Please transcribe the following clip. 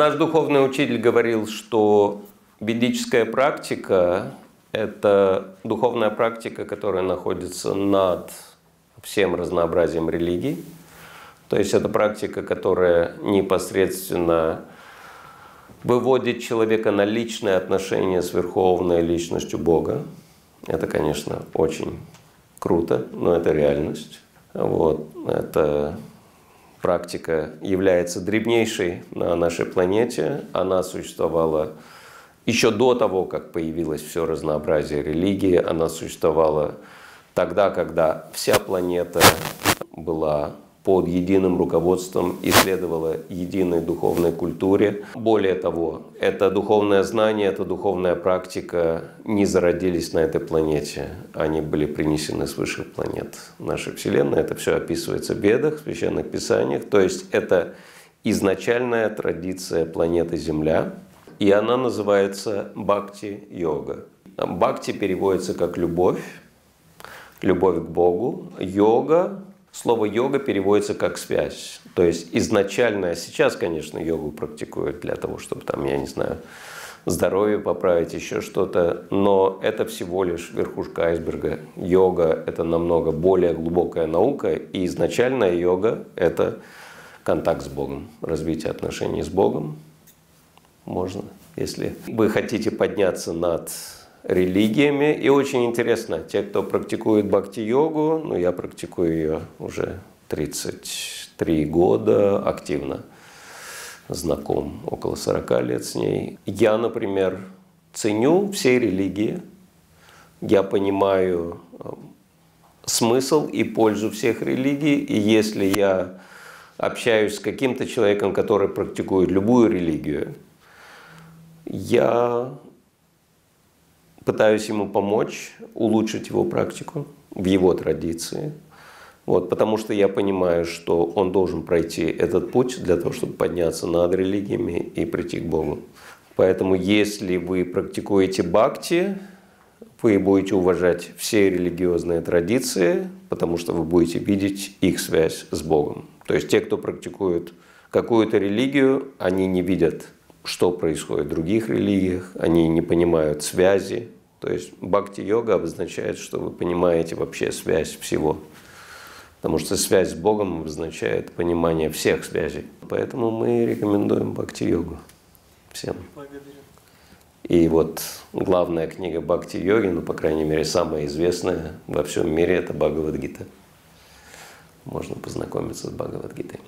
Наш духовный учитель говорил, что ведическая практика – это духовная практика, которая находится над всем разнообразием религий. То есть это практика, которая непосредственно выводит человека на личные отношения с верховной личностью Бога. Это, конечно, очень круто, но это реальность. Вот. Это практика является древнейшей на нашей планете. Она существовала еще до того, как появилось все разнообразие религии. Она существовала тогда, когда вся планета была под единым руководством и следовала единой духовной культуре. Более того, это духовное знание, это духовная практика не зародились на этой планете. Они были принесены с высших планет нашей Вселенной. Это все описывается в Ведах, в Священных Писаниях. То есть это изначальная традиция планеты Земля, и она называется бхакти-йога. Бхакти переводится как любовь, любовь к Богу. Йога Слово йога переводится как связь. То есть изначально, сейчас, конечно, йогу практикуют для того, чтобы там, я не знаю, здоровье поправить, еще что-то, но это всего лишь верхушка айсберга. Йога – это намного более глубокая наука, и изначальная йога – это контакт с Богом, развитие отношений с Богом. Можно, если вы хотите подняться над религиями. И очень интересно, те, кто практикует бхакти-йогу, ну я практикую ее уже 33 года активно, знаком около 40 лет с ней. Я, например, ценю все религии, я понимаю э, смысл и пользу всех религий, и если я общаюсь с каким-то человеком, который практикует любую религию, я пытаюсь ему помочь, улучшить его практику в его традиции. Вот, потому что я понимаю, что он должен пройти этот путь для того, чтобы подняться над религиями и прийти к Богу. Поэтому если вы практикуете бхакти, вы будете уважать все религиозные традиции, потому что вы будете видеть их связь с Богом. То есть те, кто практикует какую-то религию, они не видят что происходит в других религиях, они не понимают связи. То есть бхакти-йога обозначает, что вы понимаете вообще связь всего. Потому что связь с Богом обозначает понимание всех связей. Поэтому мы рекомендуем бхакти-йогу всем. И вот главная книга бхакти-йоги, ну, по крайней мере, самая известная во всем мире, это Бхагавадгита. Можно познакомиться с Бхагавадгитой.